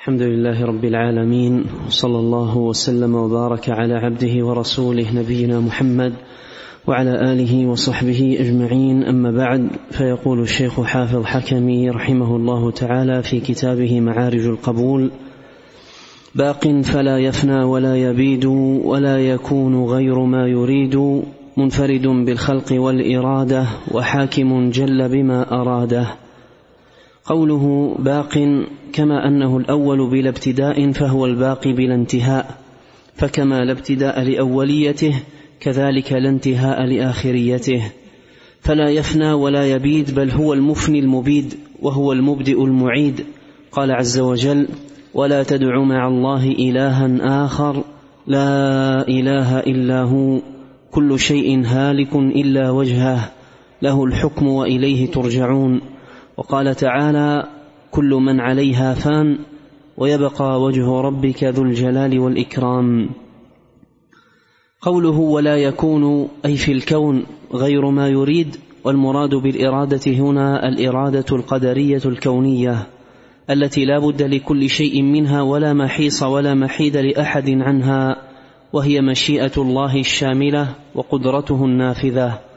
الحمد لله رب العالمين صلى الله وسلم وبارك على عبده ورسوله نبينا محمد وعلى آله وصحبه أجمعين. أما بعد فيقول الشيخ حافظ حكمي رحمه الله تعالى في كتابه معارج القبول باق فلا يفنى ولا يبيد ولا يكون غير ما يريد منفرد بالخلق والإرادة وحاكم جل بما أراده. قوله باق كما أنه الأول بلا ابتداء فهو الباقي بلا انتهاء فكما لا ابتداء لأوليته كذلك لا انتهاء لآخريته. فلا يفنى ولا يبيد بل هو المفني المبيد وهو المبدئ المعيد. قال عز وجل ولا تدع مع الله إلها آخر لا إله إلا هو كل شيء هالك إلا وجهه له الحكم وإليه ترجعون. وقال تعالى كل من عليها فان ويبقى وجه ربك ذو الجلال والإكرام. قوله ولا يكون أي في الكون غير ما يريد والمراد بالإرادة هنا الإرادة القدرية الكونية التي لا بد لكل شيء منها ولا محيص ولا محيد لأحد عنها وهي مشيئة الله الشاملة وقدرته النافذة.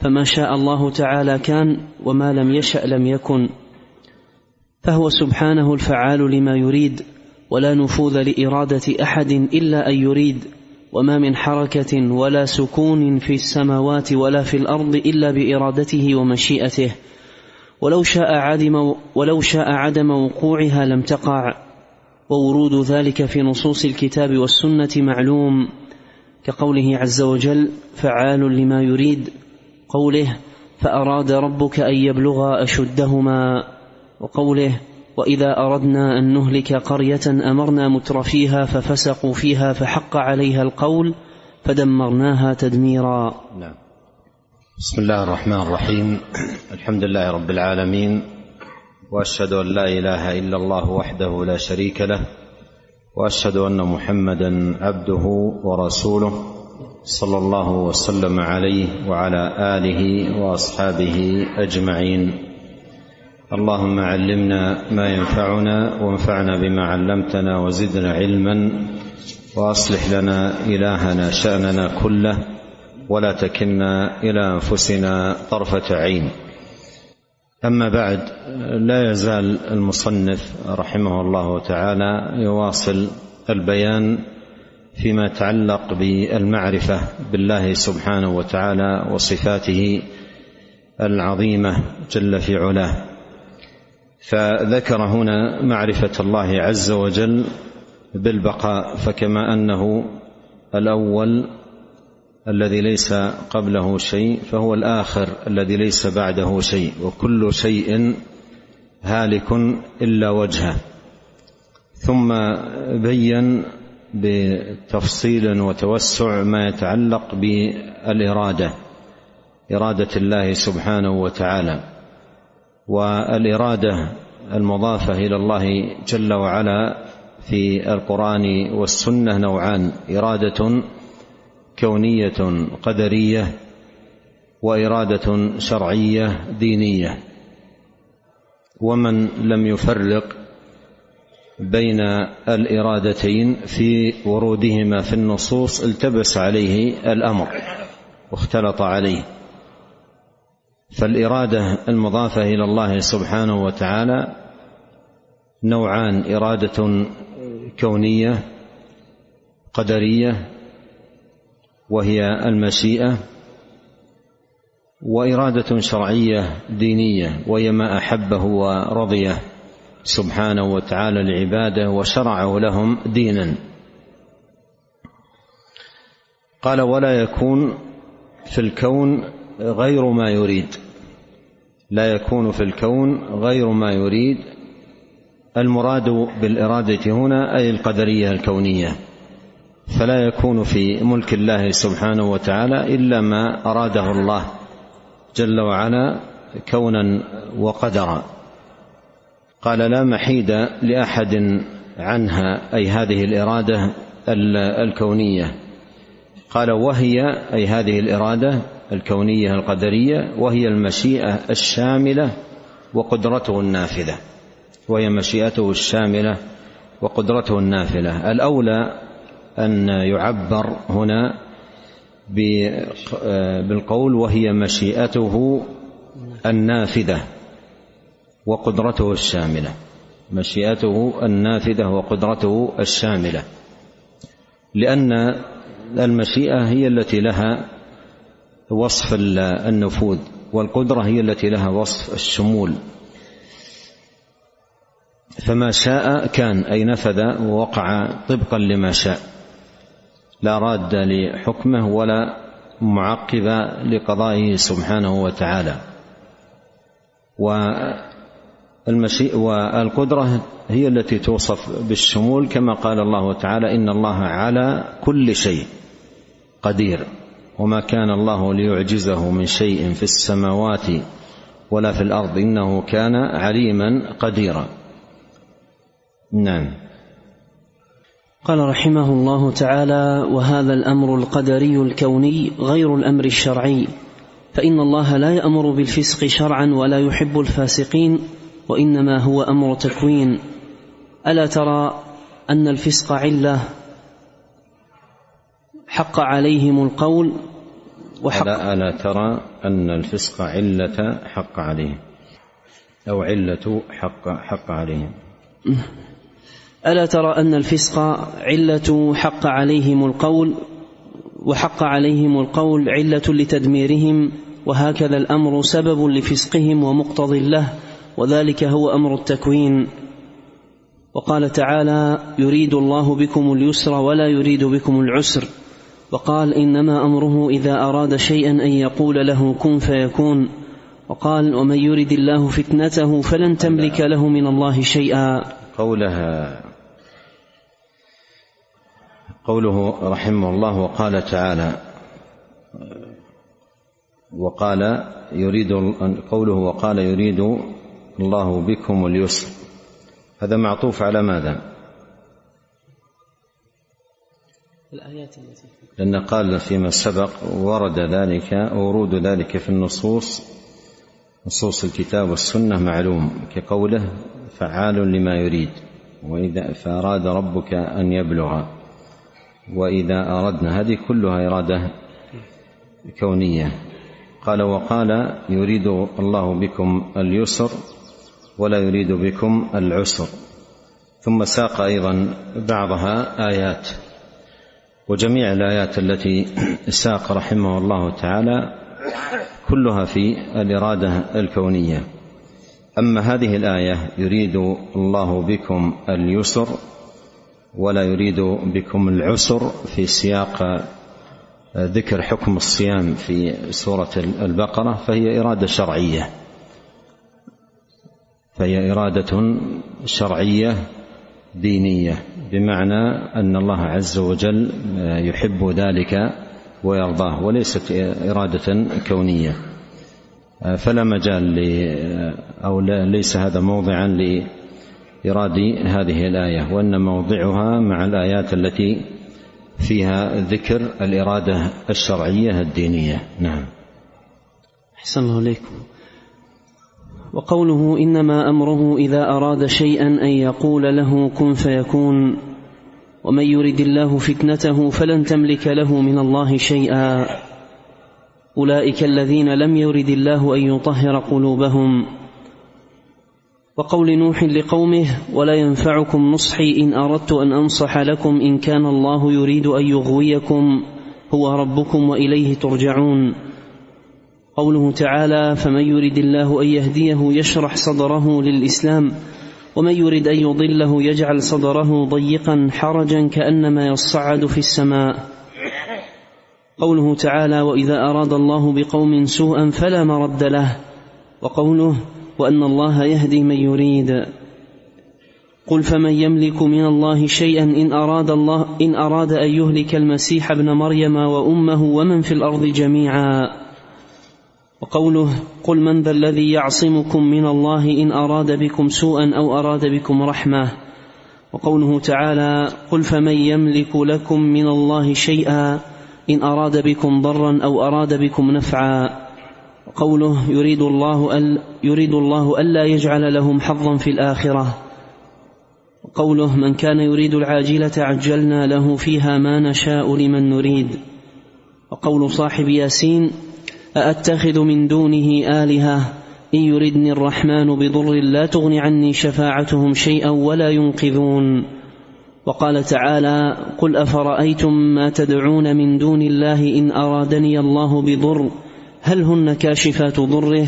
فما شاء الله تعالى كان وما لم يشأ لم يكن فهو سبحانه الفعال لما يريد ولا نفوذ لإرادة أحد إلا أن يريد وما من حركة ولا سكون في السماوات ولا في الأرض إلا بإرادته ومشيئته ولو شاء عدم ولو شاء عدم وقوعها لم تقع وورود ذلك في نصوص الكتاب والسنة معلوم كقوله عز وجل فعال لما يريد قوله فأراد ربك أن يبلغا أشدهما. وقوله وإذا أردنا أن نهلك قرية أمرنا متر فيها ففسقوا فيها فحق عليها القول فدمرناها تدميرا. نعم. بسم الله الرحمن الرحيم. الحمد لله رب العالمين وأشهد أن لا إله إلا الله وحده لا شريك له وأشهد أن محمدا عبده ورسوله. صلى الله وسلم عليه وعلى آله وأصحابه أجمعين. اللهم علمنا ما ينفعنا وانفعنا بما علمتنا وزدنا علما وأصلح لنا إلهنا شأننا كله ولا تكلنا إلى أنفسنا طرفة عين. أما بعد لا يزال المصنف رحمه الله تعالى يواصل البيان فيما يتعلق بالمعرفة بالله سبحانه وتعالى وصفاته العظيمة جل في علاه. فذكر هنا معرفة الله عز وجل بالبقاء فكما أنه الأول الذي ليس قبله شيء فهو الآخر الذي ليس بعده شيء وكل شيء هالك إلا وجهه. ثم بين بتفصيل وتوسع ما يتعلق بالإرادة إرادة الله سبحانه وتعالى. والإرادة المضافة إلى الله جل وعلا في القرآن والسنة نوعان إرادة كونية قدرية وإرادة شرعية دينية. ومن لم يفرق بين الإرادتين في ورودهما في النصوص التبس عليه الأمر واختلط عليه. فالإرادة المضافة إلى الله سبحانه وتعالى نوعان إرادة كونية قدرية وهي المشيئة وإرادة شرعية دينية وهي ما أحبه ورضيه. سبحانه وتعالى لعباده وشرعه لهم دينا. قال ولا يكون في الكون غير ما يريد. لا يكون في الكون غير ما يريد. المراد بالإرادة هنا أي القدرية الكونية. فلا يكون في ملك الله سبحانه وتعالى إلا ما أراده الله جل وعلا كونا وقدرا. قال لا محيد لأحد عنها أي هذه الإرادة الكونية. قال وهي أي هذه الإرادة الكونية القدرية وهي المشيئة الشاملة وقدرته النافذة. وهي مشيئته الشاملة وقدرته النافلة. الأولى أن يعبر هنا بالقول وهي مشيئته النافذة. وقدرته الشاملة مشيئته النافذة وقدرته الشاملة. لأن المشيئة هي التي لها وصف النفوذ والقدرة هي التي لها وصف الشمول. فما شاء كان أي نفذ ووقع طبقا لما شاء. لا راد لحكمه ولا معقب لقضائه سبحانه وتعالى. والمشيء والقدرة هي التي توصف بالشمول كما قال الله تعالى إن الله على كل شيء قدير وما كان الله ليعجزه من شيء في السماوات ولا في الأرض إنه كان عليما قديرا. نعم. قال رحمه الله تعالى وهذا الأمر القدري الكوني غير الأمر الشرعي فإن الله لا يأمر بالفسق شرعا ولا يحب الفاسقين وإنما هو أمر تكوين. ألا ترى أن الفسق علة؟ حق عليهم القول وحق ألا, ألا ترى أن الفسق علة حق عليهم. أو علة حق حق عليهم. ألا ترى أن الفسق علة حق عليهم القول وحق عليهم القول علة لتدميرهم وهكذا الأمر سبب لفسقهم ومقتض له؟ وذلك هو أمر التكوين. وقال تعالى يريد الله بكم اليسر ولا يريد بكم العسر. وقال إنما أمره إذا أراد شيئا أن يقول له كن فيكون. وقال ومن يرد الله فتنته فلن تملك له من الله شيئا. قولها. قوله رحمه الله وقال تعالى وقال يريد قوله وقال يريد الله بكم اليسر. هذا معطوف على ماذا؟ الآيات التي لأن قال فيما سبق ورد ذلك ورود ذلك في النصوص نصوص الكتاب والسنة معلوم كقوله فعال لما يريد وإذا فأراد ربك أن يبلغ وإذا أردنا هذه كلها إرادة كونية. قال وقال يريد الله بكم اليسر ولا يريد بكم العسر. ثم ساق أيضا بعضها آيات. وجميع الآيات التي ساق رحمه الله تعالى كلها في الإرادة الكونية. أما هذه الآية يريد الله بكم اليسر ولا يريد بكم العسر في سياق ذكر حكم الصيام في سورة البقرة فهي إرادة شرعية. فهي إرادة شرعية دينية بمعنى أن الله عز وجل يحب ذلك ويرضاه وليست إرادة كونية. فلا مجال أو ليس هذا موضعا إيراد هذه الآية وأن موضعها مع الآيات التي فيها ذكر الإرادة الشرعية الدينية. نعم. أحسن الله عليكم وقوله إنما أمره إذا أراد شيئا أن يقول له كن فيكون ومن يرد الله فتنته فلن تملك له من الله شيئا أولئك الذين لم يرد الله أن يطهر قلوبهم وقول نوح لقومه ولا ينفعكم نصحي إن أردت أن أنصح لكم إن كان الله يريد أن يغويكم هو ربكم وإليه ترجعون قوله تعالى فمن يرد الله ان يهديه يشرح صدره للاسلام ومن يرد ان يضله يجعل صدره ضيقا حرجا كانما يصعد في السماء. قوله تعالى واذا اراد الله بقوم سوءا فلا مرد له وقوله وأن الله يهدي من يريد. قل فمن يملك من الله شيئا إن أراد الله إن أراد أن يهلك المسيح ابن مريم وأمه ومن في الأرض جميعا. وقوله قل من ذا الذي يعصمكم من الله إن أراد بكم سوءا أو أراد بكم رحمة. وقوله تعالى قل فمن يملك لكم من الله شيئا إن أراد بكم ضرا أو أراد بكم نفعا. قوله يريد الله أل يريد الله ألا يجعل لهم حظا في الآخرة. قوله من كان يريد العاجلة عجلنا له فيها ما نشاء لمن نريد. وقول صاحب ياسين أأتخذ من دونه آلهة؟ إن يردني الرحمن بضر لا تغن عني شفاعتهم شيئا ولا ينقذون. وقال تعالى قل أفرأيتم ما تدعون من دون الله إن أرادني الله بضر؟ هل هن كاشفات ضره؟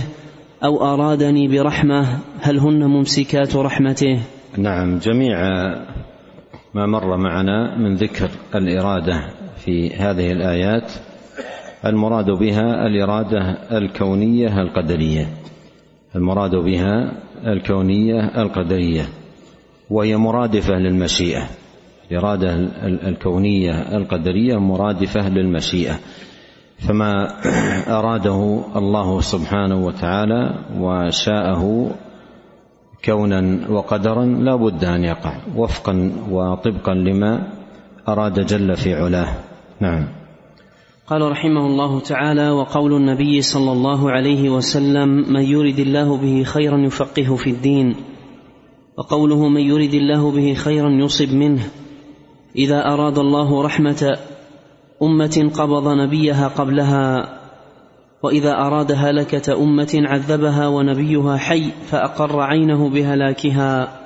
أو أرادني برحمة؟ هل هن ممسكات رحمته؟ نعم جميع ما مر معنا من ذكر الإرادة في هذه الآيات. المراد بها الإرادة الكونية القدرية. المراد بها الكونية القدرية. وهي مرادفة للمشيئة. الإرادة الكونية القدرية مرادفة للمشيئة. فما أراده الله سبحانه وتعالى وشاءه كونا وقدرا لا بد أن يقع. وفقا وطبقا لما أراد جل في علاه. نعم. قال رحمه الله تعالى وقول النبي صلى الله عليه وسلم من يرد الله به خيرا يفقهه في الدين وقوله من يرد الله به خيرا يصب منه إذا أراد الله رحمة أمة قبض نبيها قبلها وإذا أراد هلكة أمة عذبها ونبيها حي فأقر عينه بهلاكها.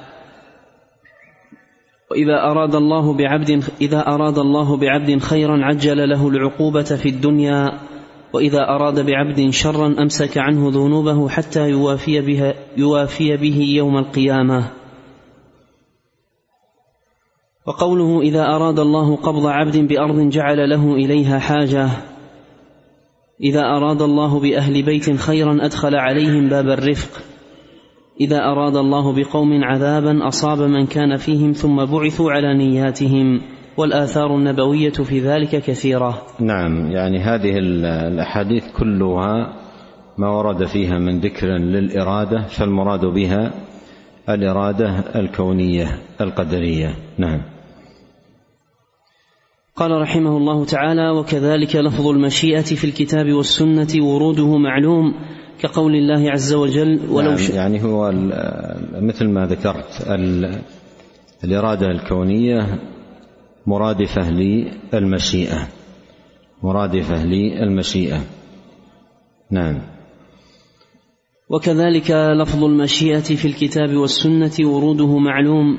وإذا أراد الله بعبد إذا أراد الله بعبد خيرا عجل له العقوبة في الدنيا وإذا أراد بعبد شرا أمسك عنه ذنوبه حتى يوافي بها يوافي به يوم القيامة. وقوله إذا أراد الله قبض عبد بأرض جعل له إليها حاجة. إذا أراد الله بأهل بيت خيرا أدخل عليهم باب الرفق. إذا أراد الله بقوم عذابا أصاب من كان فيهم ثم بعثوا على نياتهم والآثار النبوية في ذلك كثيرة. نعم يعني هذه الأحاديث كلها ما ورد فيها من ذكر للإرادة فالمراد بها الإرادة الكونية القدرية. نعم. قال رحمه الله تعالى وكذلك لفظ المشيئة في الكتاب والسنة وروده معلوم كقول الله عز وجل ولو نعم يعني هو مثل ما ذكرت الإرادة الكونية مرادفة للمشيئة مرادفة للمشيئة. نعم. وكذلك لفظ المشيئة في الكتاب والسنة وروده معلوم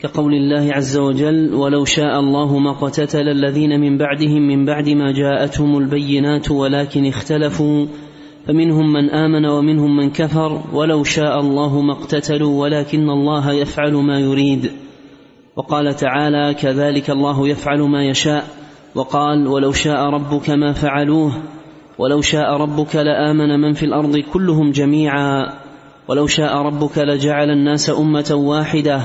كقول الله عز وجل ولو شاء الله ما قتتل الذين من بعدهم من بعد ما جاءتهم البينات ولكن اختلفوا فمنهم من آمن ومنهم من كفر ولو شاء الله ما اقتتلوا ولكن الله يفعل ما يريد. وقال تعالى كذلك الله يفعل ما يشاء. وقال ولو شاء ربك ما فعلوه ولو شاء ربك لآمن من في الأرض كلهم جميعا ولو شاء ربك لجعل الناس أمة واحدة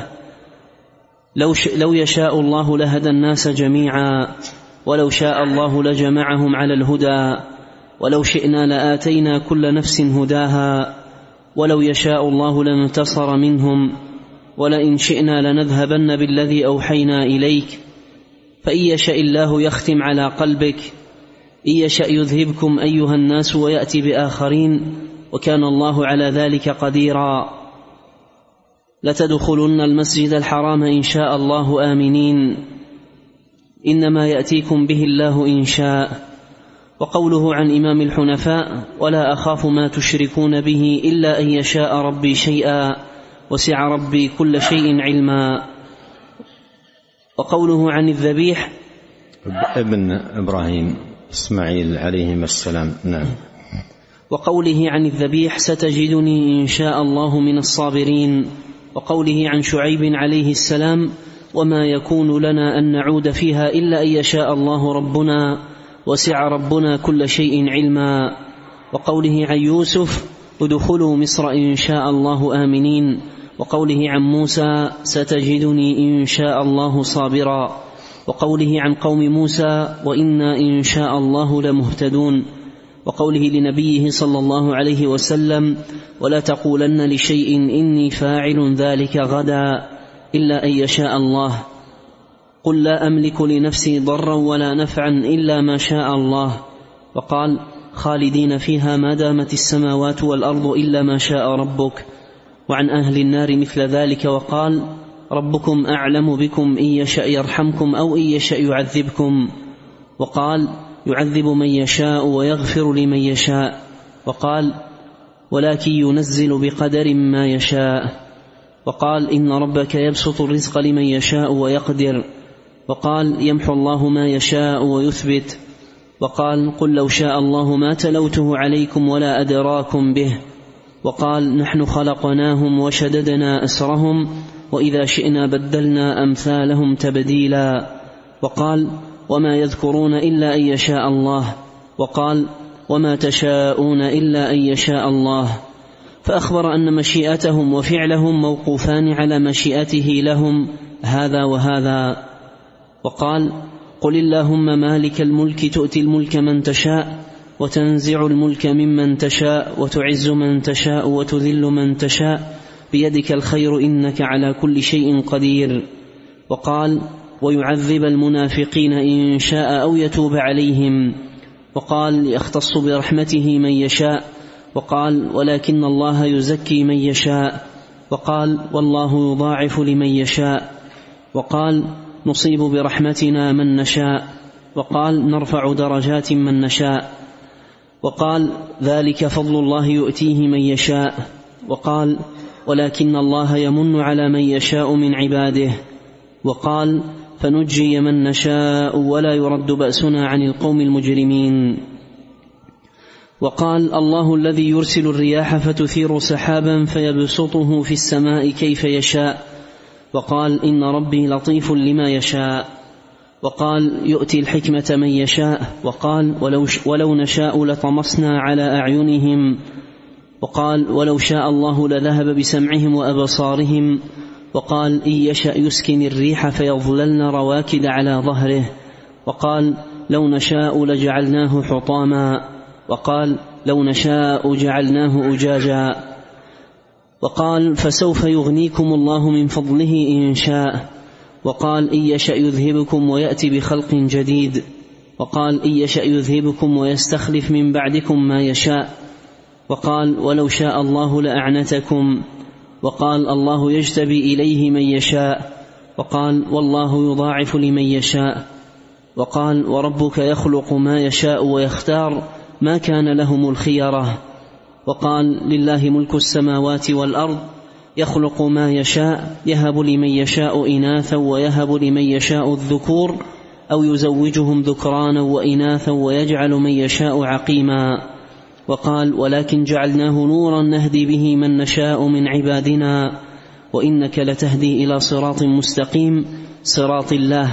لو, لو يشاء الله لهدى الناس جميعا ولو شاء الله لجمعهم على الهدى ولو شئنا لآتينا كل نفس هداها ولو يشاء الله لانتصر منهم ولئن شئنا لنذهبن بالذي أوحينا إليك. فإن يشا الله يختم على قلبك إن يشا يذهبكم أيها الناس ويأتي بآخرين وكان الله على ذلك قديرا. لتدخلن المسجد الحرام إن شاء الله آمنين. إنما يأتيكم به الله إن شاء. وقوله عن إمام الحنفاء ولا أخاف ما تشركون به إلا أن يشاء ربي شيئا وسع ربي كل شيء علما. وقوله عن الذبيح ابن إبراهيم إسماعيل عليهما السلام. نعم. وقوله عن الذبيح ستجدني إن شاء الله من الصابرين. وقوله عن شعيب عليه السلام وما يكون لنا أن نعود فيها إلا أن يشاء الله ربنا وسع ربنا كل شيء علما. وقوله عن يوسف ادخلوا مصر إن شاء الله آمنين. وقوله عن موسى ستجدني إن شاء الله صابرا. وقوله عن قوم موسى وإنا إن شاء الله لمهتدون. وقوله لنبيه صلى الله عليه وسلم ولا تقولن لشيء إني فاعل ذلك غدا إلا أن يشاء الله. قل لا أملك لنفسي ضرا ولا نفعا إلا ما شاء الله. وقال خالدين فيها ما دامت السماوات والأرض إلا ما شاء ربك. وعن أهل النار مثل ذلك وقال ربكم أعلم بكم إن يشأ يرحمكم أو إن يشأ يعذبكم. وقال يعذب من يشاء ويغفر لمن يشاء. وقال ولكن ينزل بقدر ما يشاء وقال إن ربك يبسط الرزق لمن يشاء ويقدر وقال يمحو الله ما يشاء ويثبت وقال قل لو شاء الله ما تلوته عليكم ولا أدراكم به وقال نحن خلقناهم وشددنا أسرهم وإذا شئنا بدلنا أمثالهم تبديلا وقال وما يذكرون الا ان يشاء الله وقال وما تشاءون الا ان يشاء الله فاخبر ان مشيئتهم وفعلهم موقوفان على مشيئته لهم هذا وهذا وقال قل اللهم مالك الملك تؤتي الملك من تشاء وتنزع الملك ممن تشاء وتعز من تشاء وتذل من تشاء بيدك الخير انك على كل شيء قدير وقال ويعذب المنافقين إن شاء أو يتوب عليهم. وقال يختص برحمته من يشاء. وقال ولكن الله يزكي من يشاء. وقال والله يضاعف لمن يشاء. وقال نصيب برحمتنا من نشاء. وقال نرفع درجات من نشاء. وقال ذلك فضل الله يؤتيه من يشاء. وقال ولكن الله يمن على من يشاء من عباده. وقال فنجي من نشاء ولا يرد بأسنا عن القوم المجرمين. وقال الله الذي يرسل الرياح فتثير سحابا فيبسطه في السماء كيف يشاء. وقال إن ربي لطيف لما يشاء. وقال يؤتي الحكمة من يشاء. وقال ولو, ولو نشاء لطمسنا على أعينهم. وقال ولو شاء الله لذهب بسمعهم وأبصارهم. وقال إن يشأ يسكن الريح فيظللن رواكد على ظهره. وقال لو نشاء لجعلناه حطاما. وقال لو نشاء جعلناه أجاجا. وقال فسوف يغنيكم الله من فضله إن شاء. وقال إن يشأ يذهبكم ويأتي بخلق جديد. وقال إن يشأ يذهبكم ويستخلف من بعدكم ما يشاء. وقال ولو شاء الله لأعنتكم. وقال الله يجتبي إليه من يشاء وقال والله يضاعف لمن يشاء وقال وربك يخلق ما يشاء ويختار ما كان لهم الخيرة وقال لله ملك السماوات والأرض يخلق ما يشاء يهب لمن يشاء إناثا ويهب لمن يشاء الذكور أو يزوجهم ذكرانا وإناثا ويجعل من يشاء عقيما وقال ولكن جعلناه نورا نهدي به من نشاء من عبادنا وإنك لتهدي إلى صراط مستقيم صراط الله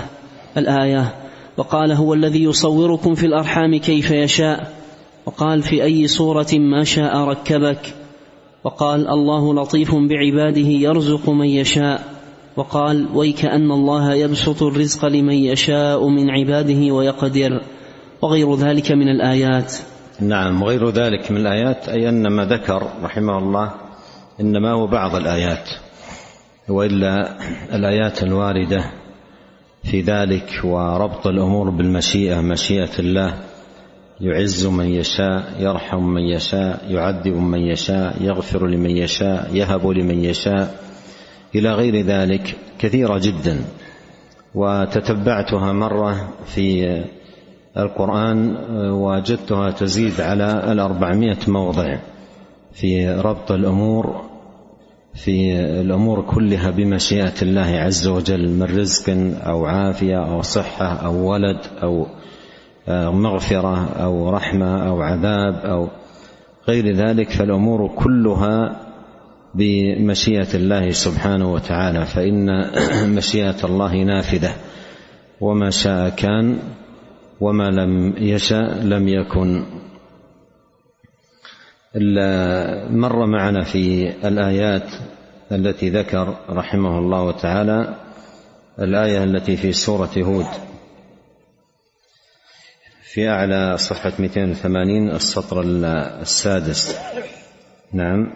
الآية. وقال هو الذي يصوركم في الأرحام كيف يشاء. وقال في أي صورة ما شاء ركبك. وقال الله لطيف بعباده يرزق من يشاء. وقال ويكأن الله يبسط الرزق لمن يشاء من عباده ويقدر. وغير ذلك من الآيات. نعم وغير ذلك من الآيات أي أن ما ذكر رحمه الله إنما هو بعض الآيات وإلا الآيات الواردة في ذلك وربط الأمور بالمشيئة مشيئة الله يعز من يشاء يرحم من يشاء يعذب من يشاء يغفر لمن يشاء يهب لمن يشاء إلى غير ذلك كثيرة جدا وتتبعتها مرة في القرآن وجدتها تزيد على الأربعمائة موضع في ربط الأمور في الأمور كلها بمشيئة الله عز وجل من رزق أو عافية أو صحة أو ولد أو مغفرة أو رحمة أو عذاب أو غير ذلك فالأمور كلها بمشيئة الله سبحانه وتعالى فإن مشيئة الله نافذة وما شاء كان وما لم يشأ لم يكن. مر معنا في الآيات التي ذكر رحمه الله تعالى الآية التي في سورة هود. في أعلى صفحة 280 السطر السادس. نعم.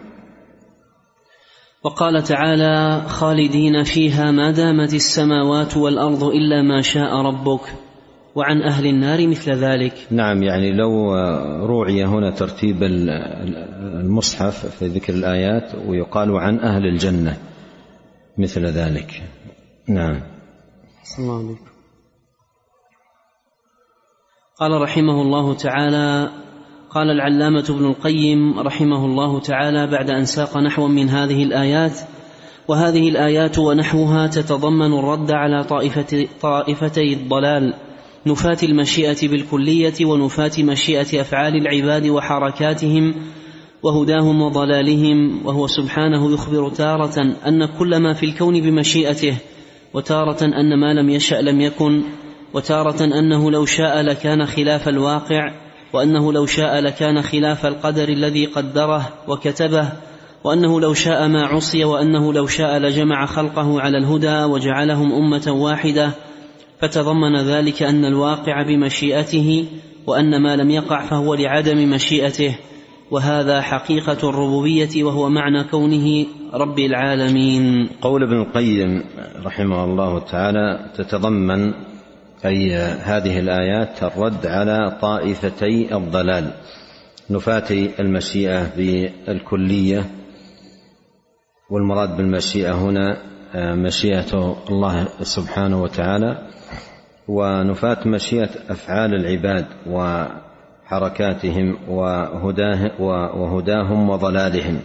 وقال تعالى خالدين فيها ما دامت السماوات والأرض إلا ما شاء ربك. وعن أهل النار مثل ذلك. نعم يعني لو روعي هنا ترتيب المصحف في ذكر الآيات ويقال عن أهل الجنة مثل ذلك. نعم. الله عليكم. قال رحمه الله تعالى قال العلامة ابن القيم رحمه الله تعالى بعد أن ساق نحوا من هذه الآيات وهذه الآيات ونحوها تتضمن الرد على طائفة طائفتي الضلال. نفاة المشيئة بالكلية ونفاة مشيئة أفعال العباد وحركاتهم وهداهم وضلالهم وهو سبحانه يخبر تارة أن كل ما في الكون بمشيئته وتارة أن ما لم يشأ لم يكن وتارة أنه لو شاء لكان خلاف الواقع وأنه لو شاء لكان خلاف القدر الذي قدره وكتبه وأنه لو شاء ما عصي وأنه لو شاء لجمع خلقه على الهدى وجعلهم أمة واحدة فتضمن ذلك أن الواقع بمشيئته وأن ما لم يقع فهو لعدم مشيئته وهذا حقيقة الربوبية وهو معنى كونه رب العالمين. قول ابن القيم رحمه الله تعالى تتضمن أي هذه الآيات الرد على طائفتي الضلال نفاة المشيئة بالكلية والمراد بالمشيئة هنا مشيئة الله سبحانه وتعالى ونفاة مشيئة أفعال العباد وحركاتهم وهداه وهداهم وضلالهم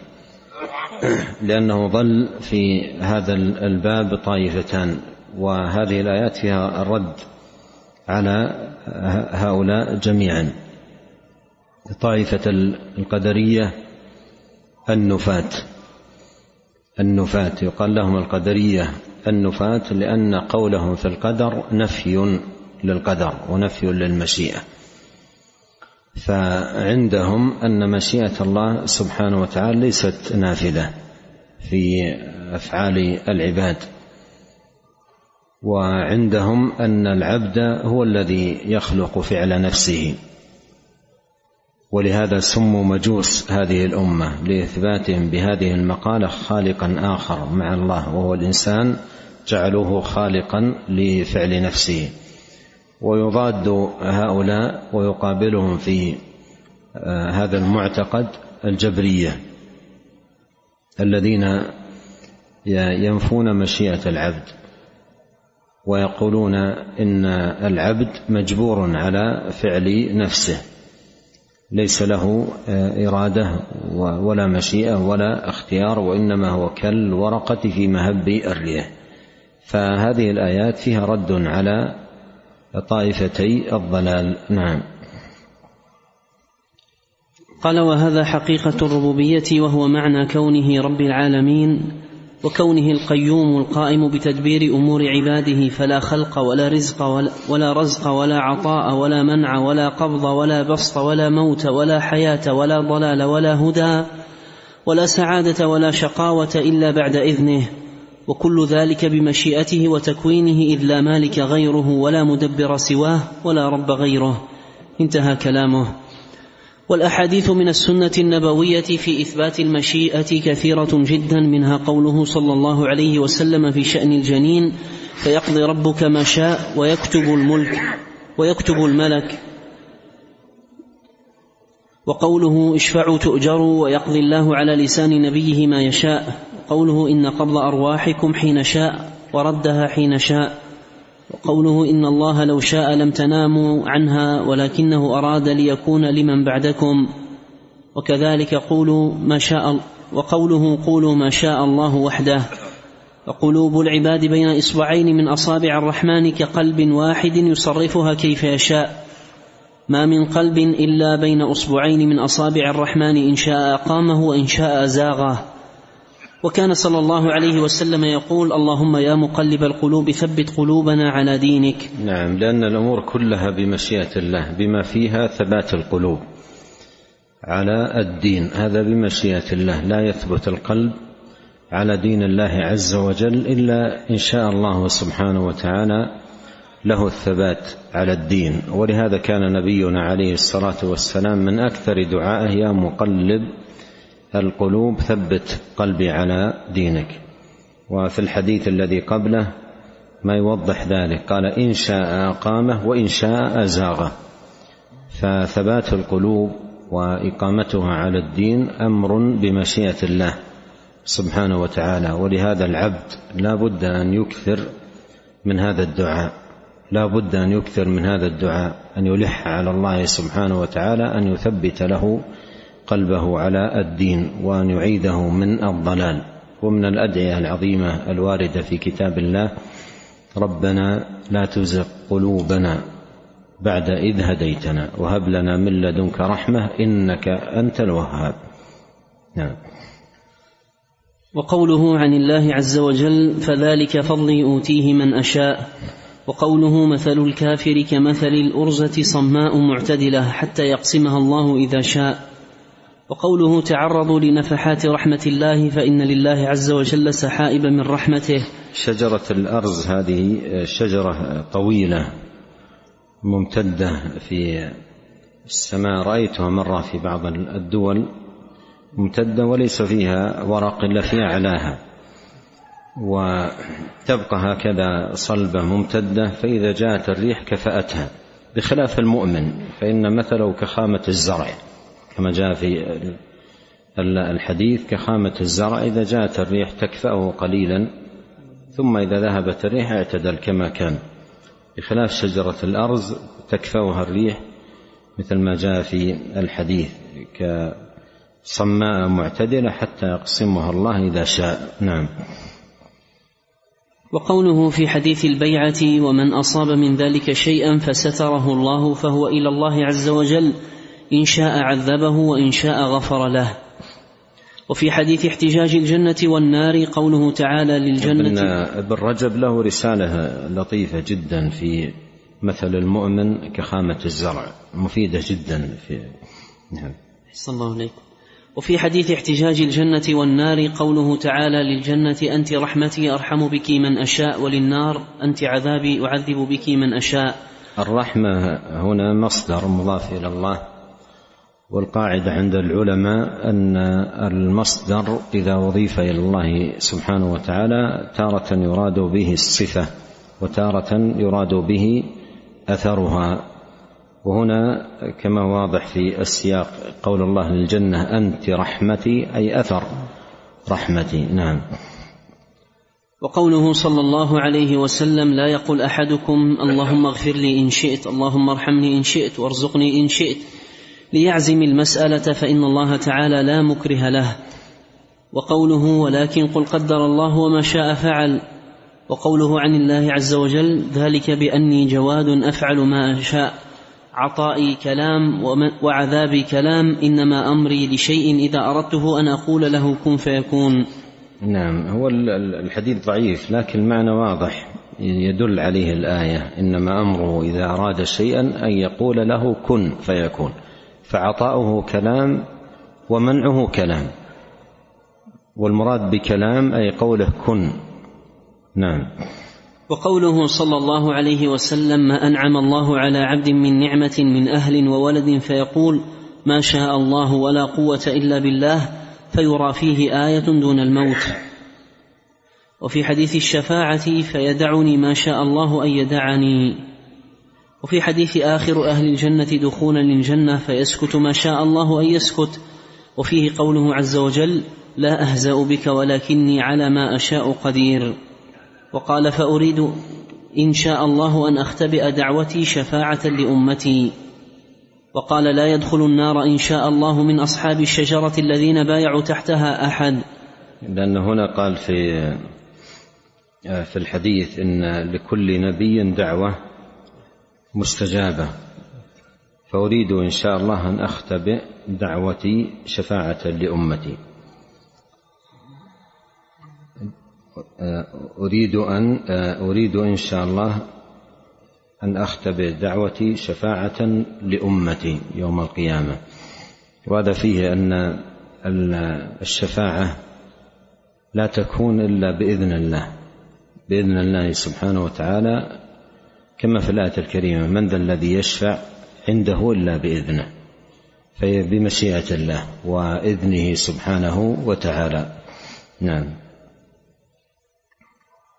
لأنه ضل في هذا الباب طائفتان وهذه الآيات فيها الرد على هؤلاء جميعا. طائفة القدرية النفاة النفاة يقال لهم القدرية. النفاة لأن قولهم في القدر نفي للقدر ونفي للمشيئة. فعندهم أن مشيئة الله سبحانه وتعالى ليست نافذة في أفعال العباد. وعندهم أن العبد هو الذي يخلق فعل نفسه. ولهذا سموا مجوس هذه الأمة لاثباتهم بهذه المقالة خالقا آخر مع الله وهو الإنسان جعلوه خالقا لفعل نفسه. ويضاد هؤلاء ويقابلهم في آه، هذا المعتقد الجبرية الذين ينفون مشيئة العبد ويقولون إن العبد مجبور على فعل نفسه. ليس له آه، إرادة ولا مشيئة ولا اختيار وإنما هو كالورقه في مهب الريح فهذه الآيات فيها رد على طائفتي الضلال. نعم. قال وهذا حقيقة الربوبية وهو معنى كونه رب العالمين وكونه القيوم القائم بتدبير أمور عباده فلا خلق ولا رزق ولا, ولا رزق ولا عطاء ولا منع ولا قبض ولا بسط ولا موت ولا حياة ولا ضلال ولا هدى ولا سعادة ولا شقاوة إلا بعد إذنه وكل ذلك بمشيئته وتكوينه إذ لا مالك غيره ولا مدبر سواه ولا رب غيره انتهى كلامه والأحاديث من السنة النبوية في إثبات المشيئة كثيرة جدا منها قوله صلى الله عليه وسلم في شأن الجنين فيقضي ربك ما شاء ويكتب الملك ويكتب الملك وقوله اشفعوا تؤجروا ويقضي الله على لسان نبيه ما يشاء قوله إن قبض أرواحكم حين شاء وردها حين شاء وقوله إن الله لو شاء لم تناموا عنها ولكنه أراد ليكون لمن بعدكم. وكذلك قولوا ما شاء وقوله قولوا ما شاء الله وحده. وقلوب العباد بين إصبعين من أصابع الرحمن كقلب واحد يصرفها كيف يشاء. ما من قلب إلا بين أصبعين من أصابع الرحمن إن شاء اقامه وإن شاء ازاغه وكان صلى الله عليه وسلم يقول اللهم يا مقلب القلوب ثبت قلوبنا على دينك. نعم لأن الأمور كلها بمشيئة الله بما فيها ثبات القلوب على الدين. هذا بمشيئة الله لا يثبت القلب على دين الله عز وجل إلا إن شاء الله سبحانه وتعالى له الثبات على الدين. ولهذا كان نبينا عليه الصلاة والسلام من أكثر دعائه يا مقلب القلوب ثبت قلبي على دينك. وفي الحديث الذي قبله ما يوضح ذلك. قال إن شاء أقامه وإن شاء أزاغه. فثبات القلوب وإقامتها على الدين أمر بمشيئة الله سبحانه وتعالى. ولهذا العبد لا بد أن يكثر من هذا الدعاء. لا بد أن يكثر من هذا الدعاء أن يلح على الله سبحانه وتعالى أن يثبت له قلبه على الدين وأن يعيده من الضلال. ومن الأدعية العظيمة الواردة في كتاب الله ربنا لا تزغ قلوبنا بعد إذ هديتنا وهب لنا من لدنك رحمة إنك أنت الوهاب. نعم. وقوله عن الله عز وجل فذلك فضلي أوتيه من أشاء. وقوله مثل الكافر كمثل الأرزة صماء معتدلة حتى يقسمها الله إذا شاء. وقوله تعرضوا لنفحات رحمة الله فإن لله عز وجل سحائب من رحمته. شجرة الأرز هذه شجرة طويلة ممتدة في السماء رأيتها مرة في بعض الدول ممتدة وليس فيها ورق إلا في أعلاها. وتبقى هكذا صلبة ممتدة فإذا جاءت الريح كفأتها بخلاف المؤمن فإن مثله كخامة الزرع. كما جاء في الحديث كخامة الزرع إذا جاءت الريح تكفأه قليلا ثم إذا ذهبت الريح اعتدل كما كان. بخلاف شجرة الأرز تكفأها الريح مثل ما جاء في الحديث صماء معتدلة حتى يقسمها الله إذا شاء. نعم. وقوله في حديث البيعة ومن أصاب من ذلك شيئا فستره الله فهو إلى الله عز وجل إن شاء عذبه وإن شاء غفر له. وفي حديث احتجاج الجنة والنار قوله تعالى للجنة. ابن رجب له رسالة لطيفة جدا في مثل المؤمن كخامة الزرع مفيدة جدا في نعم. الله عليكم وفي حديث احتجاج الجنة والنار قوله تعالى للجنة أنت رحمتي أرحم بك من أشاء وللنار أنت عذابي أعذب بك من أشاء. الرحمة هنا مصدر مضاف إلى الله. والقاعدة عند العلماء أن المصدر إذا أضيف إلى الله سبحانه وتعالى تارة يراد به الصفة وتارة يراد به أثرها. وهنا كما واضح في السياق قول الله للجنة أنت رحمتي أي أثر رحمتي. نعم. وقوله صلى الله عليه وسلم لا يقول أحدكم اللهم اغفر لي إن شئت اللهم ارحمني إن شئت وارزقني إن شئت. ليعزم المسألة فإن الله تعالى لا مكره له. وقوله ولكن قل قدر الله وما شاء فعل. وقوله عن الله عز وجل ذلك بأني جواد أفعل ما أشاء. عطائي كلام وعذابي كلام إنما أمري لشيء إذا أردته أن أقول له كن فيكون. نعم هو الحديث ضعيف لكن المعنى واضح يدل عليه الآية. إنما أمره إذا أراد شيئا أن يقول له كن فيكون. فعطاؤه كلام ومنعه كلام. والمراد بكلام أي قوله كن. نعم. وقوله صلى الله عليه وسلم ما أنعم الله على عبد من نعمة من أهل وولد فيقول ما شاء الله ولا قوة إلا بالله فيرى فيه آية دون الموت. وفي حديث الشفاعة فيدعني ما شاء الله أن يدعني. وفي حديث آخر أهل الجنة دخولا للجنة فيسكت ما شاء الله أن يسكت. وفيه قوله عز وجل لا أهزأ بك ولكني على ما أشاء قدير. وقال فأريد إن شاء الله أن أختبئ دعوتي شفاعة لأمتي. وقال لا يدخل النار إن شاء الله من أصحاب الشجرة الذين بايعوا تحتها أحد. لأن هنا قال في في الحديث إن لكل نبي دعوة مستجابة. فأريد إن شاء الله أن أختبئ دعوتي شفاعة لأمتي. أريد أن أريد إن شاء الله أن أختبئ دعوتي شفاعة لأمتي يوم القيامة. وهذا فيه أن الشفاعة لا تكون إلا بإذن الله. بإذن الله سبحانه وتعالى كما في الآية الكريمة من ذا الذي يشفع عنده إلا بإذنه فهي بمشيئة الله وإذنه سبحانه وتعالى. نعم.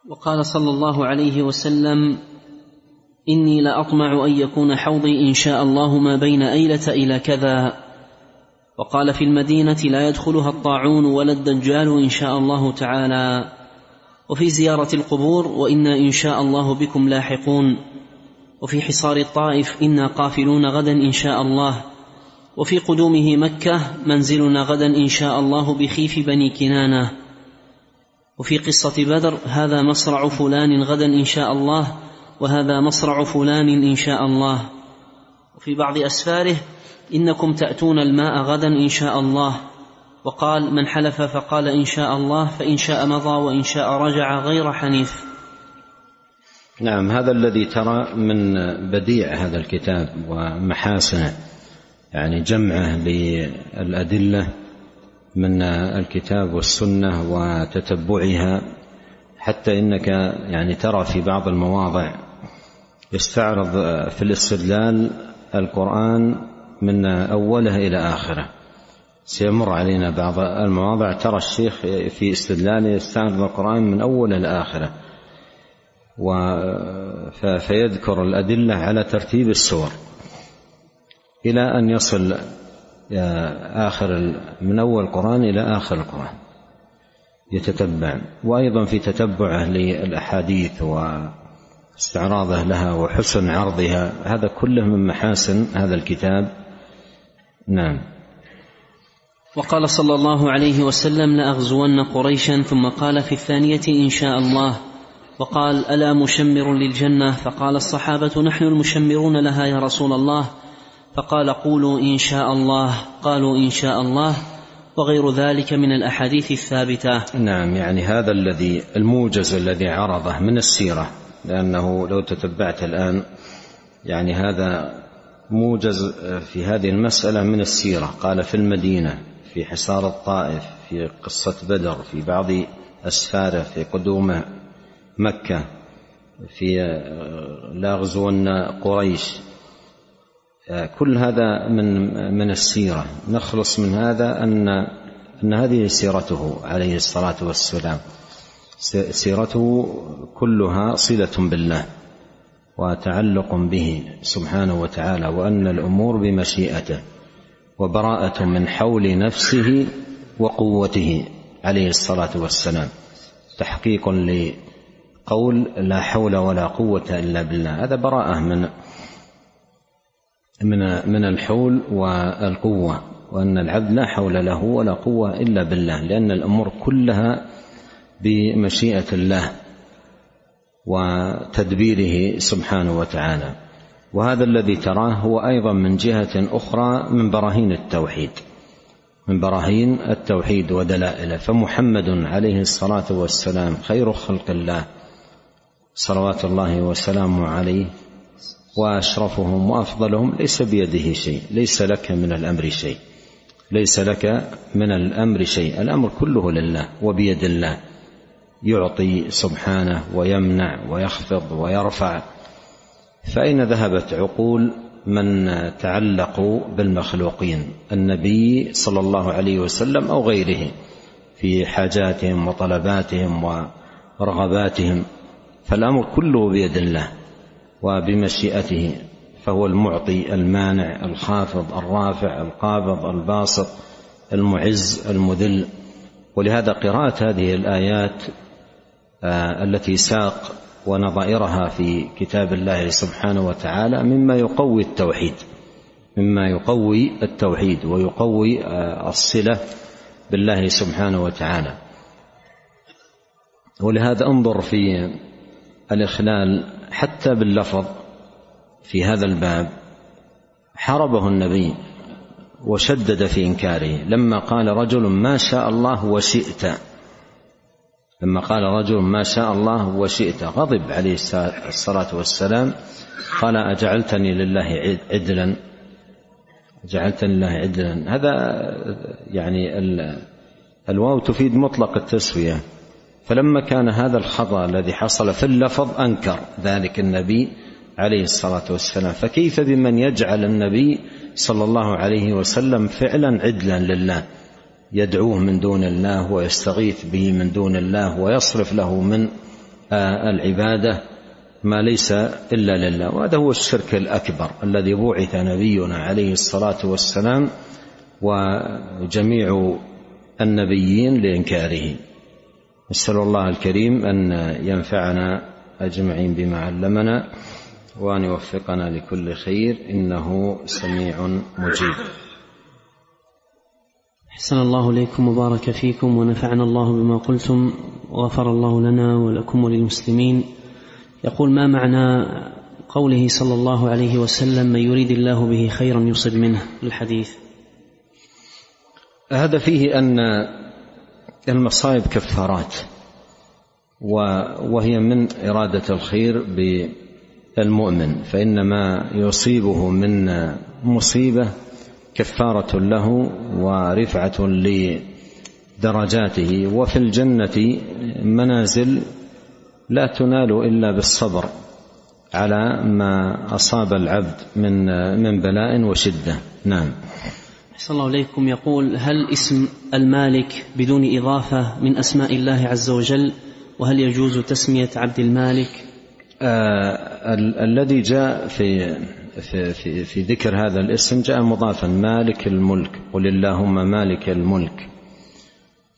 وقال صلى الله عليه وسلم إني لاطمع أن يكون حوضي إن شاء الله ما بين أيلة إلى كذا. وقال في المدينة لا يدخلها الطاعون ولا الدجال إن شاء الله تعالى. وفي زيارة القبور وإنا إن شاء الله بكم لاحقون. وفي حصار الطائف إنا قافلون غدا إن شاء الله. وفي قدومه مكة منزلنا غدا إن شاء الله بخيف بني كنانة. وفي قصة بدر هذا مصرع فلان غدا إن شاء الله وهذا مصرع فلان إن شاء الله. وفي بعض أسفاره إنكم تأتون الماء غدا إن شاء الله. وقال من حلف فقال إن شاء الله فإن شاء مضى وإن شاء رجع غير حنيف. نعم هذا الذي ترى من بديع هذا الكتاب ومحاسنه يعني جمعه للأدلة من الكتاب والسنة وتتبعها حتى إنك يعني ترى في بعض المواضع يستعرض في الاستدلال القرآن من أوله إلى آخره. سيمر علينا بعض المواضع. ترى الشيخ في استدلاله يستعرض القرآن من أوله إلى آخرة فيذكر الأدلة على ترتيب السور إلى أن يصل آخر من أول القرآن إلى آخر القرآن يتتبع. وأيضا في تتبعه للأحاديث واستعراضه لها وحسن عرضها هذا كله من محاسن هذا الكتاب. نعم. وقال صلى الله عليه وسلم لأغزون قريشا. ثم قال في الثانية إن شاء الله. وقال ألا مشمر للجنة؟ فقال الصحابة نحن المشمرون لها يا رسول الله. فقال قولوا إن شاء الله. قالوا إن شاء الله. وغير ذلك من الأحاديث الثابتة. نعم يعني هذا الذي الموجز الذي عرضه من السيرة لأنه لو تتبعت الآن يعني هذا موجز في هذه المسألة من السيرة. قال في المدينة. في حصار الطائف في قصة بدر في بعض أسفاره في قدومه مكة في لا غزون قريش. كل هذا من من السيرة. نخلص من هذا أن أن هذه سيرته عليه الصلاة والسلام. سيرته كلها صلة بالله وتعلق به سبحانه وتعالى وأن الأمور بمشيئته. وبراءة من حول نفسه وقوته عليه الصلاة والسلام. تحقيق لقول لا حول ولا قوة إلا بالله. هذا براءة من من من الحول والقوة وأن العبد لا حول له ولا قوة إلا بالله لأن الأمور كلها بمشيئة الله وتدبيره سبحانه وتعالى. وهذا الذي تراه هو أيضا من جهة أخرى من براهين التوحيد من براهين التوحيد ودلائله. فمحمد عليه الصلاة والسلام خير خلق الله صلوات الله وسلامه عليه وأشرفهم وأفضلهم ليس بيده شيء ليس لك من الأمر شيء ليس لك من الأمر شيء. الأمر كله لله وبيد الله يعطي سبحانه ويمنع ويخفض ويرفع. فاين ذهبت عقول من تعلقوا بالمخلوقين النبي صلى الله عليه وسلم أو غيره في حاجاتهم وطلباتهم ورغباتهم فالأمر كله بيد الله وبمشيئته فهو المعطي المانع الخافض الرافع القابض الباسط المعز المذل. ولهذا قراءة هذه الآيات آه، التي ساق ونظائرها في كتاب الله سبحانه وتعالى مما يقوي التوحيد مما يقوي التوحيد ويقوي آه، الصلة بالله سبحانه وتعالى. ولهذا انظر في الإخلال حتى باللفظ في هذا الباب. حاربه النبي وشدد في إنكاره لما قال رجل ما شاء الله وشئت. لما قال رجل ما شاء الله وشئت غضب عليه الصلاة والسلام قال أجعلتني لله عدلا جعلتني لله عدلا. هذا يعني الواو تفيد مطلق التسوية. فلما كان هذا الخطأ الذي حصل في اللفظ أنكر ذلك النبي عليه الصلاة والسلام. فكيف بمن يجعل النبي صلى الله عليه وسلم فعلا عدلا لله؟ يدعوه من دون الله ويستغيث به من دون الله ويصرف له من العبادة ما ليس إلا لله. وهذا هو الشرك الأكبر الذي بعث نبينا عليه الصلاة والسلام وجميع النبيين لإنكاره. نسأل الله الكريم أن ينفعنا أجمعين بما علمنا وأن يوفقنا لكل خير. إنه سميع مجيب. أحسن الله إليكم وبارك فيكم ونفعنا الله بما قلتم وغفر الله لنا ولكم وللمسلمين. يقول ما معنى قوله صلى الله عليه وسلم من يريد الله به خيرا يصب منه الحديث؟ هذا فيه أن المصائب كفارات وهي من إرادة الخير بالمؤمن فإن ما يصيبه من مصيبة كفارة له ورفعة لدرجاته. وفي الجنة منازل لا تنال إلا بالصبر على ما أصاب العبد من من بلاء وشدة. نعم. أحسن الله إليكم. يقول هل اسم المالك بدون إضافة من أسماء الله عز وجل؟ وهل يجوز تسمية عبد المالك؟ آه ال- الذي جاء في في, في في ذكر هذا الاسم جاء مضافا مالك الملك. قل اللهم مالك الملك.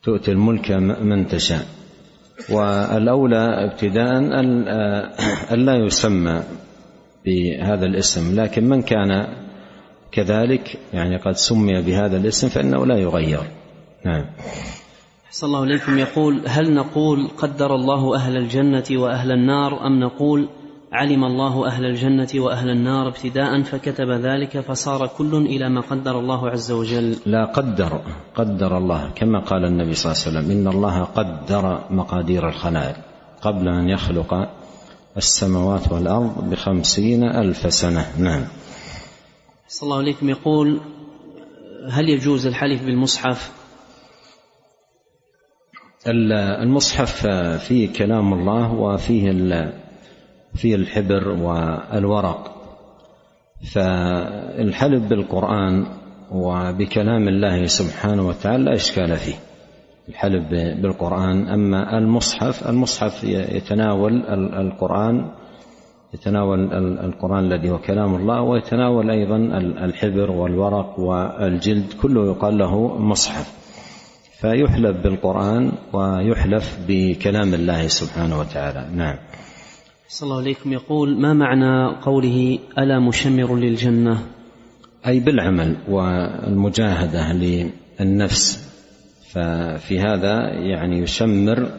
تؤتي الملك من تشاء. والأولى ابتداء أن لا يسمى بهذا الاسم. لكن من كان كذلك يعني قد سمي بهذا الاسم فإنه لا يغير. نعم. أحسن الله إليكم. يقول هل نقول قدر الله أهل الجنة وأهل النار أم نقول علم الله أهل الجنة وأهل النار ابتداء فكتب ذلك فصار كل إلى ما قدر الله عز وجل. لا قدر قدر الله كما قال النبي صلى الله عليه وسلم إن الله قدر مقادير الخلائق قبل أن يخلق السماوات والأرض بخمسين ألف سنة. نعم. صلى الله عليكم يقول هل يجوز الحلف بالمصحف؟ المصحف فيه كلام الله وفيه فيه الحبر والورق. فالحلف بالقرآن وبكلام الله سبحانه وتعالى لا إشكال فيه. الحلف بالقرآن أما المصحف المصحف يتناول القرآن يتناول القرآن الذي هو كلام الله ويتناول أيضا الحبر والورق والجلد كله يقال له مصحف. فيحلف بالقرآن ويحلف بكلام الله سبحانه وتعالى. نعم. صلى الله عليكم يقول ما معنى قوله ألا مشمر للجنة؟ أي بالعمل والمجاهدة للنفس. ففي هذا يعني يشمر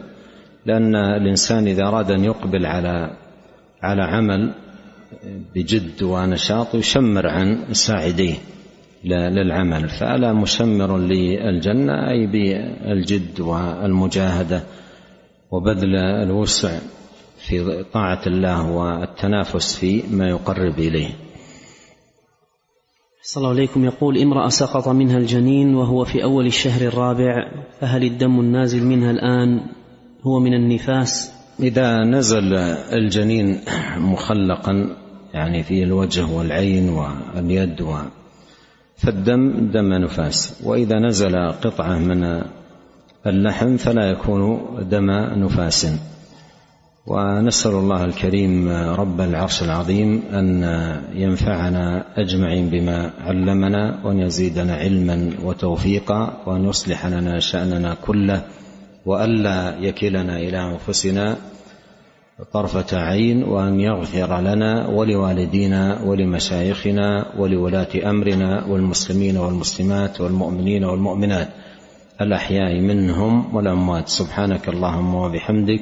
لأن الإنسان إذا أراد أن يقبل على على عمل بجد ونشاط يشمر عن ساعديه للعمل. فألا مشمر للجنة أي بالجد والمجاهدة وبذل الوسع في طاعة الله والتنافس في ما يقرب إليه. صلى الله عليكم. يقول امرأة سقط منها الجنين وهو في أول الشهر الرابع فهل الدم النازل منها الآن هو من النفاس؟ إذا نزل الجنين مخلقا يعني في الوجه والعين واليد و فالدم دم نفاس. وإذا نزل قطعة من اللحم فلا يكون دم نفاس. ونسأل الله الكريم رب العرش العظيم أن ينفعنا أجمعين بما علمنا وأن يزيدنا علما وتوفيقا وأن يصلح لنا شأننا كله وألا يكلنا إلى أنفسنا طرفة عين وأن يغفر لنا ولوالدينا ولمشايخنا ولولاة أمرنا والمسلمين والمسلمات والمؤمنين والمؤمنات الأحياء منهم والأموات. سبحانك اللهم وبحمدك